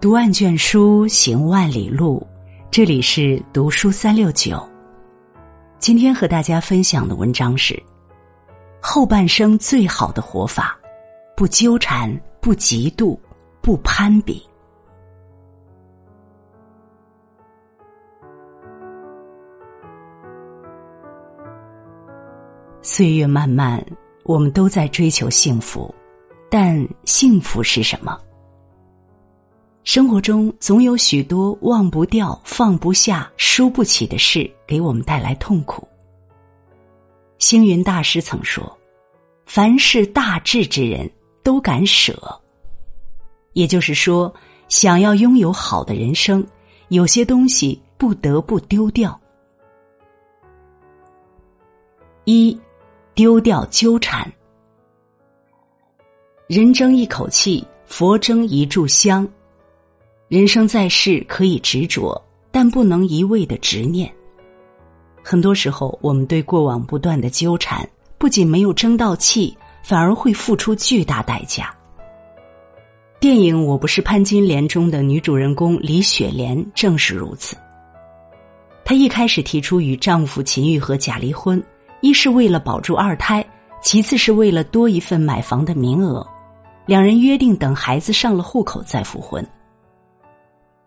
读万卷书，行万里路。这里是读书三六九。今天和大家分享的文章是：后半生最好的活法，不纠缠，不嫉妒，不攀比。岁月漫漫，我们都在追求幸福，但幸福是什么？生活中总有许多忘不掉、放不下、输不起的事，给我们带来痛苦。星云大师曾说：“凡是大智之人都敢舍。”也就是说，想要拥有好的人生，有些东西不得不丢掉。一，丢掉纠缠。人争一口气，佛争一炷香。人生在世可以执着，但不能一味的执念。很多时候，我们对过往不断的纠缠，不仅没有争到气，反而会付出巨大代价。电影《我不是潘金莲》中的女主人公李雪莲正是如此。她一开始提出与丈夫秦玉和假离婚，一是为了保住二胎，其次是为了多一份买房的名额。两人约定等孩子上了户口再复婚。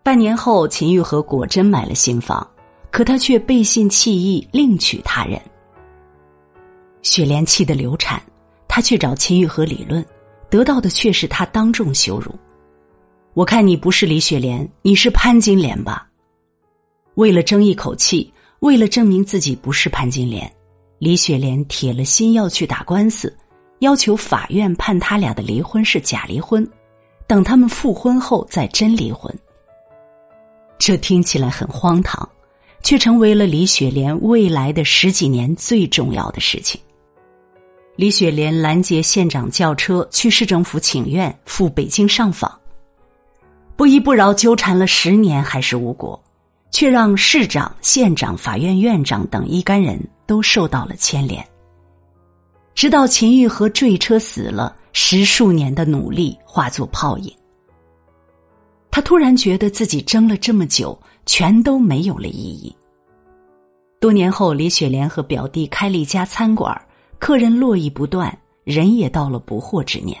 半年后，秦玉和果真买了新房，可他却背信弃义，另娶他人。雪莲气得流产，他去找秦玉和理论，得到的却是他当众羞辱。我看你不是李雪莲，你是潘金莲吧？为了争一口气，为了证明自己不是潘金莲，李雪莲铁了心要去打官司，要求法院判他俩的离婚是假离婚，等他们复婚后再真离婚。这听起来很荒唐，却成为了李雪莲未来的十几年最重要的事情。李雪莲拦截县长轿车去市政府请愿，赴北京上访，不依不饶纠缠了十年还是无果，却让市长、县长、法院院长等一干人都受到了牵连。直到秦玉和坠车死了，十数年的努力化作泡影。突然觉得自己争了这么久，全都没有了意义。多年后，李雪莲和表弟开了一家餐馆，客人络绎不断，人也到了不惑之年。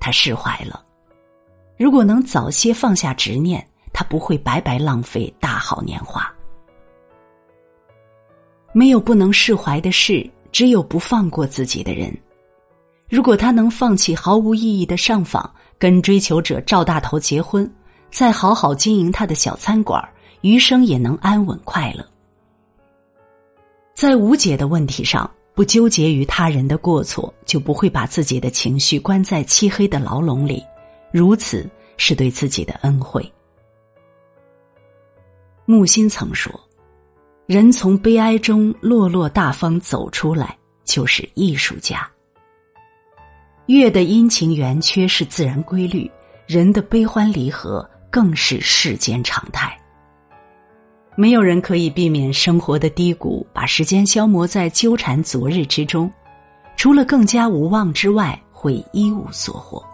他释怀了。如果能早些放下执念，他不会白白浪费大好年华。没有不能释怀的事，只有不放过自己的人。如果他能放弃毫无意义的上访，跟追求者赵大头结婚。再好好经营他的小餐馆，余生也能安稳快乐。在无解的问题上不纠结于他人的过错，就不会把自己的情绪关在漆黑的牢笼里，如此是对自己的恩惠。木心曾说：“人从悲哀中落落大方走出来，就是艺术家。”月的阴晴圆缺是自然规律，人的悲欢离合。更是世间常态。没有人可以避免生活的低谷，把时间消磨在纠缠昨日之中，除了更加无望之外，会一无所获。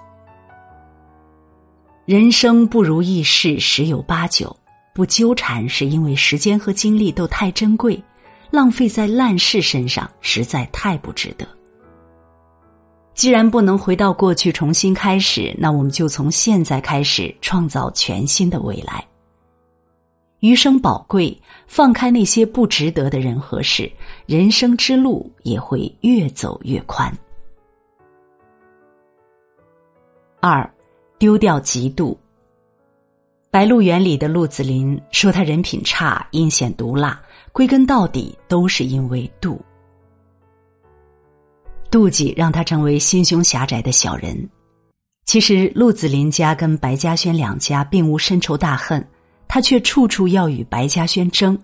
人生不如意事十有八九，不纠缠是因为时间和精力都太珍贵，浪费在烂事身上实在太不值得。既然不能回到过去重新开始，那我们就从现在开始创造全新的未来。余生宝贵，放开那些不值得的人和事，人生之路也会越走越宽。二，丢掉嫉妒。《白鹿原》里的鹿子霖说他人品差，阴险毒辣，归根到底都是因为妒。妒忌让他成为心胸狭窄的小人。其实陆子霖家跟白嘉轩两家并无深仇大恨，他却处处要与白嘉轩争。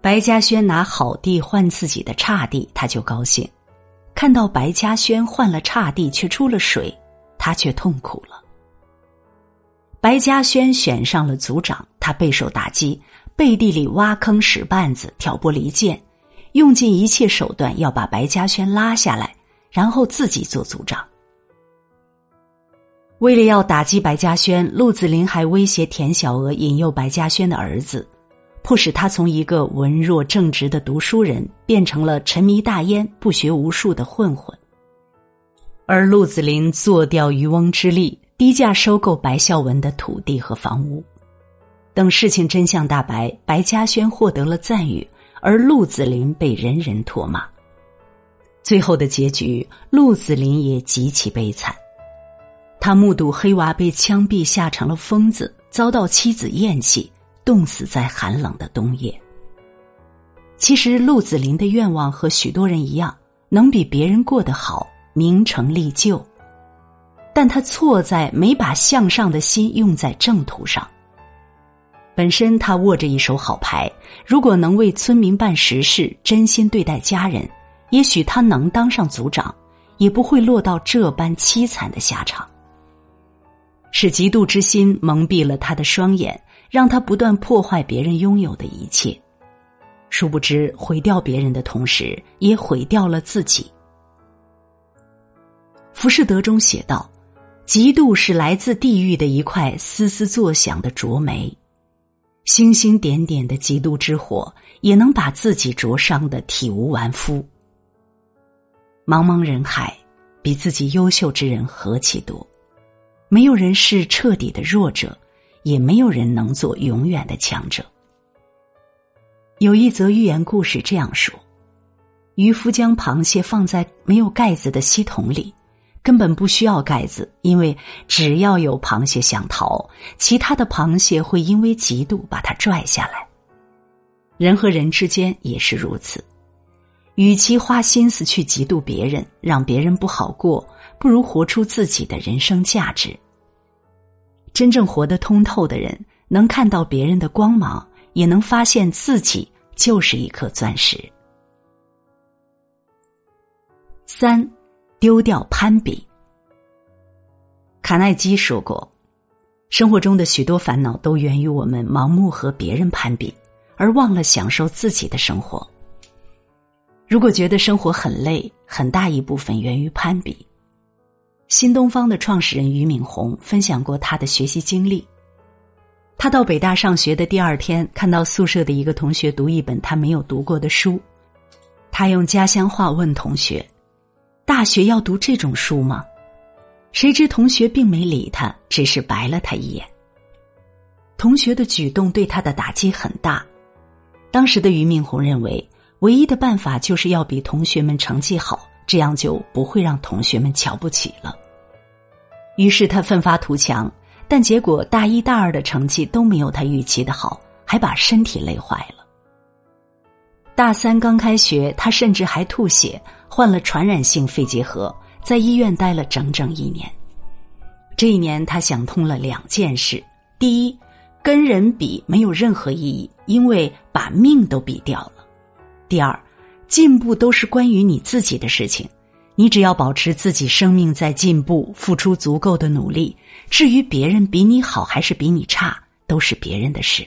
白嘉轩拿好地换自己的差地，他就高兴；看到白嘉轩换了差地却出了水，他却痛苦了。白嘉轩选上了组长，他备受打击，背地里挖坑使绊子，挑拨离间。用尽一切手段要把白嘉轩拉下来，然后自己做组长。为了要打击白嘉轩，陆子霖还威胁田小娥引诱白嘉轩的儿子，迫使他从一个文弱正直的读书人变成了沉迷大烟、不学无术的混混。而陆子霖坐钓渔翁之利，低价收购白孝文的土地和房屋。等事情真相大白，白嘉轩获得了赞誉，而陆子霖被人人唾骂。最后的结局，陆子霖也极其悲惨。他目睹黑娃被枪毙，吓成了疯子，遭到妻子厌弃，冻死在寒冷的冬夜。其实，陆子霖的愿望和许多人一样，能比别人过得好，名成利就。但他错在没把向上的心用在正途上。本身他握着一手好牌，如果能为村民办实事，真心对待家人，也许他能当上族长，也不会落到这般凄惨的下场。是嫉妒之心蒙蔽了他的双眼，让他不断破坏别人拥有的一切，殊不知毁掉别人的同时，也毁掉了自己。浮士德中写道：“嫉妒是来自地狱的一块嘶嘶作响的浊煤。”星星点点的嫉妒之火，也能把自己灼伤的体无完肤。茫茫人海，比自己优秀之人何其多！没有人是彻底的弱者，也没有人能做永远的强者。有一则寓言故事这样说：渔夫将螃蟹放在没有盖子的锡桶里。根本不需要盖子，因为只要有螃蟹想逃，其他的螃蟹会因为嫉妒把它拽下来。人和人之间也是如此，与其花心思去嫉妒别人，让别人不好过，不如活出自己的人生价值。真正活得通透的人，能看到别人的光芒，也能发现自己就是一颗钻石。三。丢掉攀比。卡耐基说过：“生活中的许多烦恼都源于我们盲目和别人攀比，而忘了享受自己的生活。如果觉得生活很累，很大一部分源于攀比。”新东方的创始人俞敏洪分享过他的学习经历：他到北大上学的第二天，看到宿舍的一个同学读一本他没有读过的书，他用家乡话问同学。大学要读这种书吗？谁知同学并没理他，只是白了他一眼。同学的举动对他的打击很大。当时的俞敏洪认为，唯一的办法就是要比同学们成绩好，这样就不会让同学们瞧不起了。于是他奋发图强，但结果大一大二的成绩都没有他预期的好，还把身体累坏了。大三刚开学，他甚至还吐血。患了传染性肺结核，在医院待了整整一年。这一年，他想通了两件事：第一，跟人比没有任何意义，因为把命都比掉了；第二，进步都是关于你自己的事情，你只要保持自己生命在进步，付出足够的努力，至于别人比你好还是比你差，都是别人的事。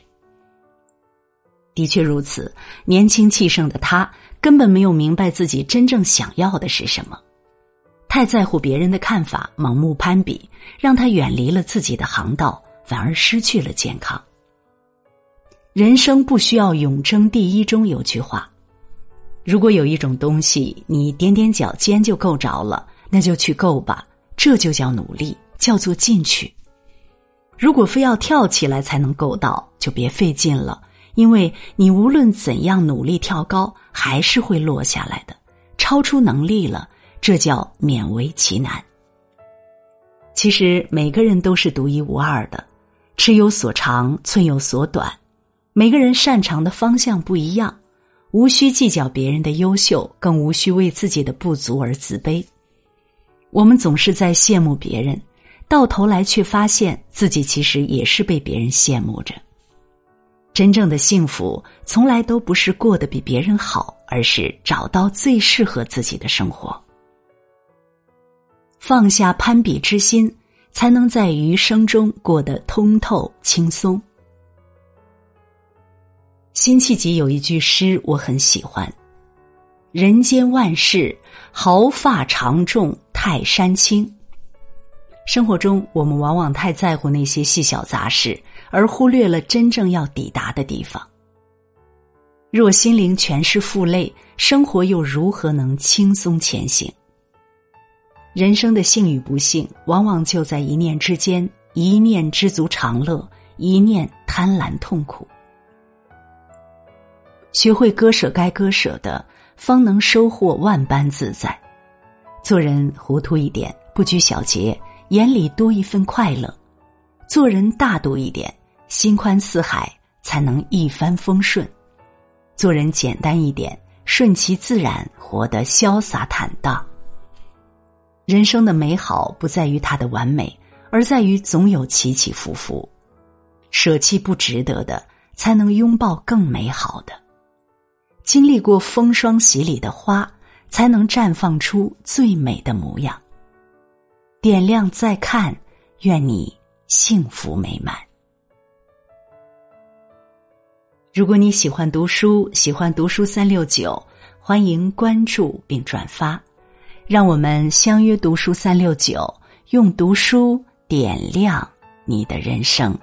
的确如此，年轻气盛的他。根本没有明白自己真正想要的是什么，太在乎别人的看法，盲目攀比，让他远离了自己的航道，反而失去了健康。人生不需要永争第一，中有句话：如果有一种东西你踮踮脚尖就够着了，那就去够吧，这就叫努力，叫做进取。如果非要跳起来才能够到，就别费劲了。因为你无论怎样努力跳高，还是会落下来的，超出能力了，这叫勉为其难。其实每个人都是独一无二的，尺有所长，寸有所短，每个人擅长的方向不一样，无需计较别人的优秀，更无需为自己的不足而自卑。我们总是在羡慕别人，到头来却发现自己其实也是被别人羡慕着。真正的幸福，从来都不是过得比别人好，而是找到最适合自己的生活。放下攀比之心，才能在余生中过得通透轻松。辛弃疾有一句诗我很喜欢：“人间万事，毫发长重泰山青。”生活中，我们往往太在乎那些细小杂事，而忽略了真正要抵达的地方。若心灵全是负累，生活又如何能轻松前行？人生的幸与不幸，往往就在一念之间。一念知足常乐，一念贪婪痛苦。学会割舍该割舍的，方能收获万般自在。做人糊涂一点，不拘小节，眼里多一份快乐；做人大度一点，心宽似海，才能一帆风顺；做人简单一点，顺其自然，活得潇洒坦荡。人生的美好不在于它的完美。而在于总有起起伏伏，舍弃不值得的，才能拥抱更美好的；经历过风霜洗礼的花，才能绽放出最美的模样。点亮再看，愿你幸福美满。如果你喜欢读书，喜欢读书三六九，欢迎关注并转发，让我们相约读书三六九，用读书。点亮你的人生。